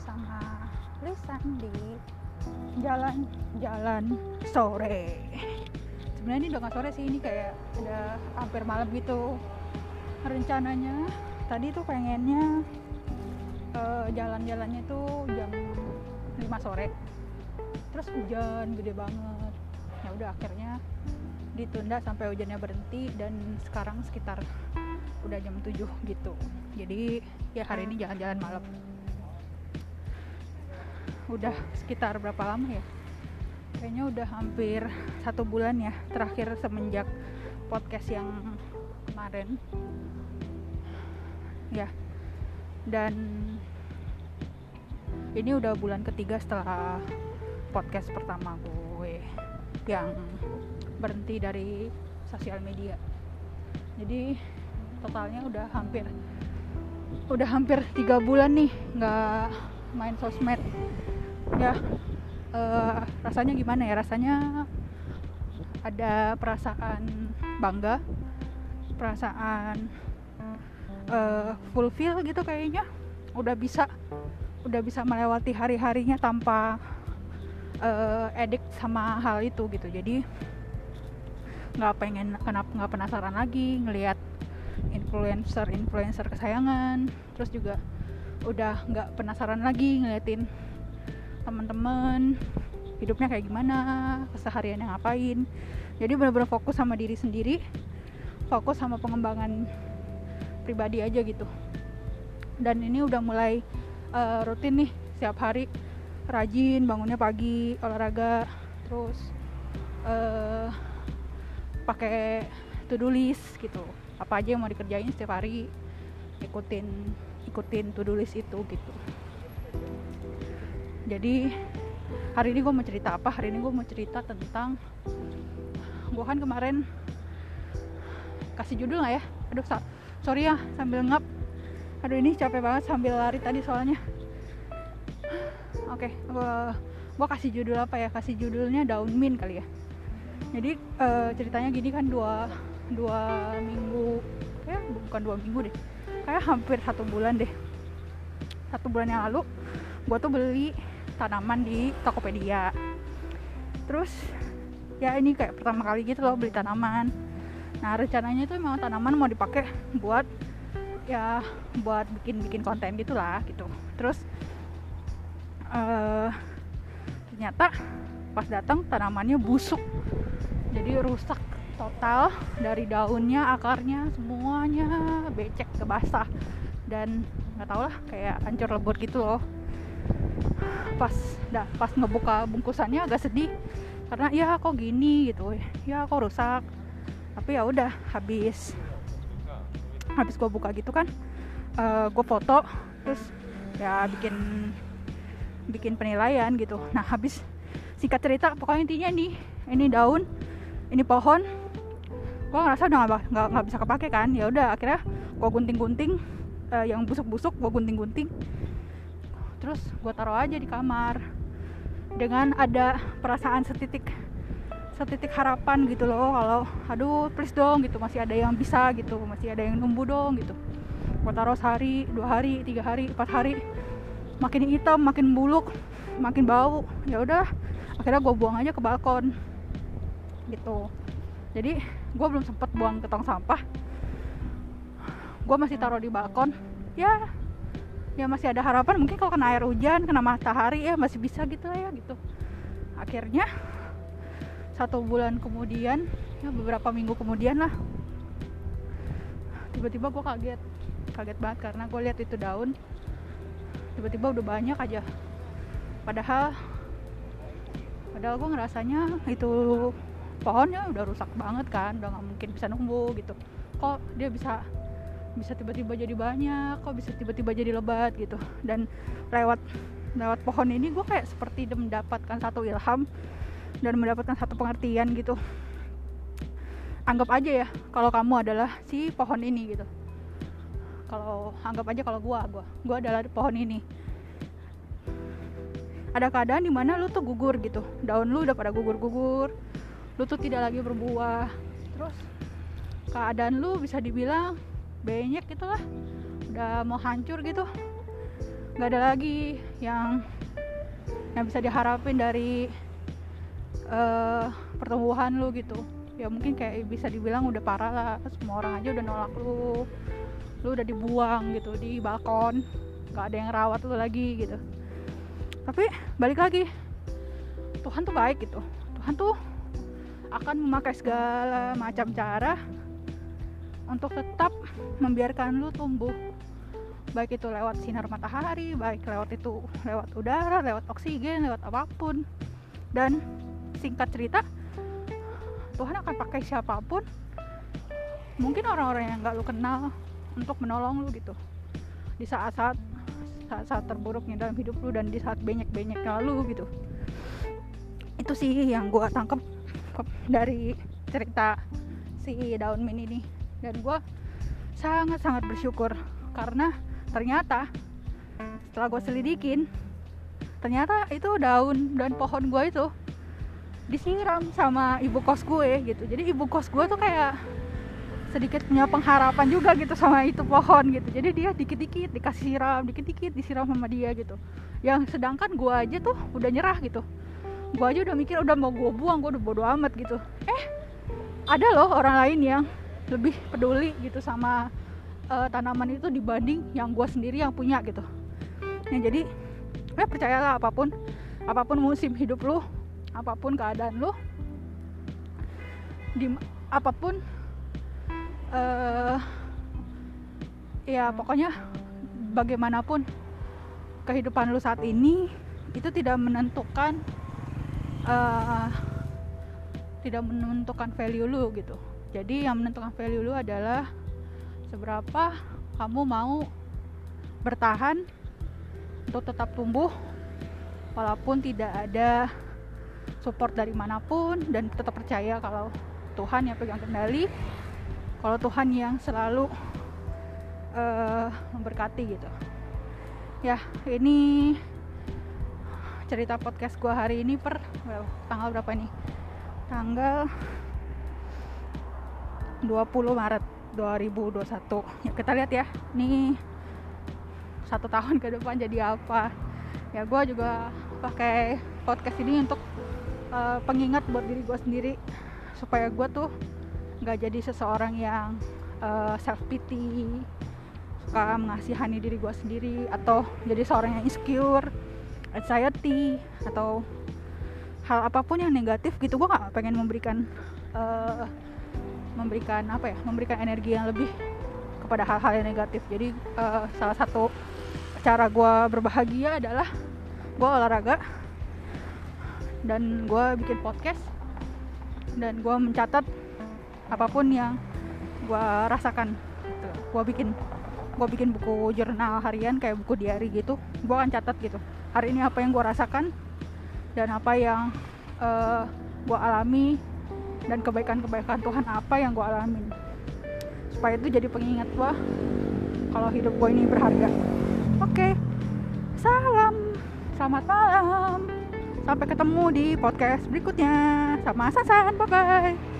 sama Lisan di jalan-jalan sore. Sebenarnya ini udah gak sore sih ini kayak udah hampir malam gitu. Rencananya tadi tuh pengennya uh, jalan-jalannya tuh jam 5 sore. Terus hujan gede banget. Ya udah akhirnya ditunda sampai hujannya berhenti dan sekarang sekitar udah jam 7 gitu. Jadi ya hari ini jalan-jalan malam udah sekitar berapa lama ya? Kayaknya udah hampir satu bulan ya terakhir semenjak podcast yang kemarin. Ya dan ini udah bulan ketiga setelah podcast pertama gue yang berhenti dari sosial media. Jadi totalnya udah hampir udah hampir tiga bulan nih nggak main sosmed ya uh, rasanya gimana ya? Rasanya ada perasaan bangga perasaan uh, fulfill gitu kayaknya. Udah bisa udah bisa melewati hari-harinya tanpa uh, edik sama hal itu gitu. Jadi nggak pengen kenapa nggak penasaran lagi ngelihat influencer influencer kesayangan. Terus juga udah nggak penasaran lagi ngeliatin teman-teman hidupnya kayak gimana kesehariannya ngapain. Jadi benar-benar fokus sama diri sendiri fokus sama pengembangan pribadi aja gitu. Dan ini udah mulai uh, rutin nih setiap hari rajin bangunnya pagi olahraga terus uh, pakai to do list gitu. Apa aja yang mau dikerjain setiap hari ikutin ikutin to do list itu gitu jadi hari ini gue mau cerita apa? Hari ini gue mau cerita tentang gue kan kemarin kasih judul lah ya? Aduh sorry ya sambil ngap. Aduh ini capek banget sambil lari tadi soalnya. Oke okay, gue kasih judul apa ya? Kasih judulnya daun min kali ya. Jadi uh, ceritanya gini kan dua dua minggu ya bukan dua minggu deh. Kayak hampir satu bulan deh. Satu bulan yang lalu gue tuh beli tanaman di Tokopedia. Terus ya ini kayak pertama kali gitu loh beli tanaman. Nah rencananya itu memang tanaman mau dipakai buat ya buat bikin bikin konten gitulah gitu. Terus uh, ternyata pas datang tanamannya busuk. Jadi rusak total dari daunnya akarnya semuanya becek ke basah. Dan nggak tau lah kayak hancur lebur gitu loh pas dah pas ngebuka bungkusannya agak sedih. Karena ya kok gini? gitu. Ya kok rusak. Tapi ya udah habis habis gue buka gitu kan uh, eh, gue foto terus ya bikin bikin penilaian gitu. Nah habis singkat cerita pokoknya intinya nih ini daun ini pohon gue ngerasa udah nggak nggak bisa kepake kan. Ya udah akhirnya gue gunting-gunting uh, yang busuk-busuk gue gunting-gunting terus gue taruh aja di kamar. Dengan ada perasaan setitik setitik harapan gitu loh kalau aduh please dong gitu. Masih ada yang bisa gitu. Masih ada yang nunggu dong gitu. Gue taruh sehari dua hari tiga hari empat hari. Makin hitam makin buluk makin bau. Ya udah akhirnya gue buang aja ke balkon gitu. Jadi gue belum sempet buang ke tong sampah. Gue masih taruh di balkon. Ya ya masih ada harapan mungkin kalau kena air hujan kena matahari ya masih bisa gitu lah ya gitu. Akhirnya satu bulan kemudian ya beberapa minggu kemudian lah tiba-tiba gue kaget kaget banget karena gue lihat itu daun tiba-tiba udah banyak aja. Padahal padahal gue ngerasanya itu pohonnya udah rusak banget kan udah nggak mungkin bisa nunggu gitu. Kok dia bisa bisa tiba-tiba jadi banyak kok bisa tiba-tiba jadi lebat gitu. Dan lewat lewat pohon ini gue kayak seperti mendapatkan satu ilham dan mendapatkan satu pengertian gitu. Anggap aja ya kalau kamu adalah si pohon ini gitu. Kalau anggap aja kalau gue gue gue adalah pohon ini. Ada keadaan di mana lu tuh gugur gitu. Daun lu udah pada gugur-gugur lu tuh tidak lagi berbuah. Terus keadaan lu bisa dibilang banyak gitu lah. Udah mau hancur gitu. Nggak ada lagi yang yang bisa diharapin dari uh, pertumbuhan lu gitu. Ya mungkin kayak bisa dibilang udah parah lah. Semua orang aja udah nolak lu. Lu udah dibuang gitu di balkon. Nggak ada yang rawat lu lagi gitu. Tapi balik lagi Tuhan tuh baik gitu. Tuhan tuh akan memakai segala macam cara untuk tetap membiarkan lu tumbuh. Baik itu lewat sinar matahari baik lewat itu lewat udara lewat oksigen lewat apa pun. Dan singkat cerita Tuhan akan pakai siapa pun mungkin orang-orang yang gak lu kenal untuk menolong lu gitu. Di saat-saat saat-saat terburuknya dalam hidup lu dan di saat banyak-banyaknya lu gitu. Itu sih yang gue tangkep dari cerita si daun min ini dan gue sangat-sangat bersyukur karena ternyata setelah gue selidikin ternyata itu daun dan pohon gue itu disiram sama ibu kos gue gitu. Jadi ibu kos gue tuh kayak sedikit punya pengharapan juga gitu sama itu pohon gitu. Jadi dia dikit-dikit dikasih siram dikit-dikit disiram sama dia gitu. Yang sedangkan gue aja tuh udah nyerah gitu. Gue aja udah mikir udah mau gue buang gue udah bodo amat gitu. Eh ada loh orang lain yang lebih peduli gitu sama uh, tanaman itu dibanding yang gue sendiri yang punya gitu. Ya jadi ya percayalah apa pun apa pun musim hidup lu apa pun keadaan lu di apa pun uh, ya pokoknya bagaimanapun kehidupan lu saat ini itu tidak menentukan uh, tidak menentukan value lu gitu jadi yang menentukan value lu adalah seberapa kamu mau bertahan untuk tetap tumbuh walaupun tidak ada support dari mana pun dan tetap percaya kalau Tuhan yang pegang kendali kalau Tuhan yang selalu uh, memberkati gitu. Ya ini cerita podcast gue hari ini per well, tanggal berapa nih tanggal 20 Maret 2021 ya kita lihat ya ini satu tahun ke depan jadi apa. Ya gue juga pakai podcast ini untuk uh, pengingat buat diri gue sendiri supaya gue tuh nggak jadi seseorang yang uh, eh, self pity suka mengasihani diri gue sendiri atau jadi seorang yang insecure anxiety atau hal apa pun yang negatif gitu. Gue gak pengen memberikan uh, memberikan apa ya memberikan energi yang lebih kepada hal-hal yang negatif. Jadi uh, salah satu cara gue berbahagia adalah gue olahraga dan gue bikin podcast dan gue mencatat apa pun yang gue rasakan. Gitu. gue bikin gue bikin buku jurnal harian kayak buku diary gitu. Gue akan catat gitu. Hari ini apa yang gue rasakan dan apa yang uh, eh, gue alami dan kebaikan-kebaikan Tuhan apa yang gue alamin. Supaya itu jadi pengingat gue kalau hidup gue ini berharga. Oke salam. Selamat malam. Sampai ketemu di podcast berikutnya. Sama Sasan bye bye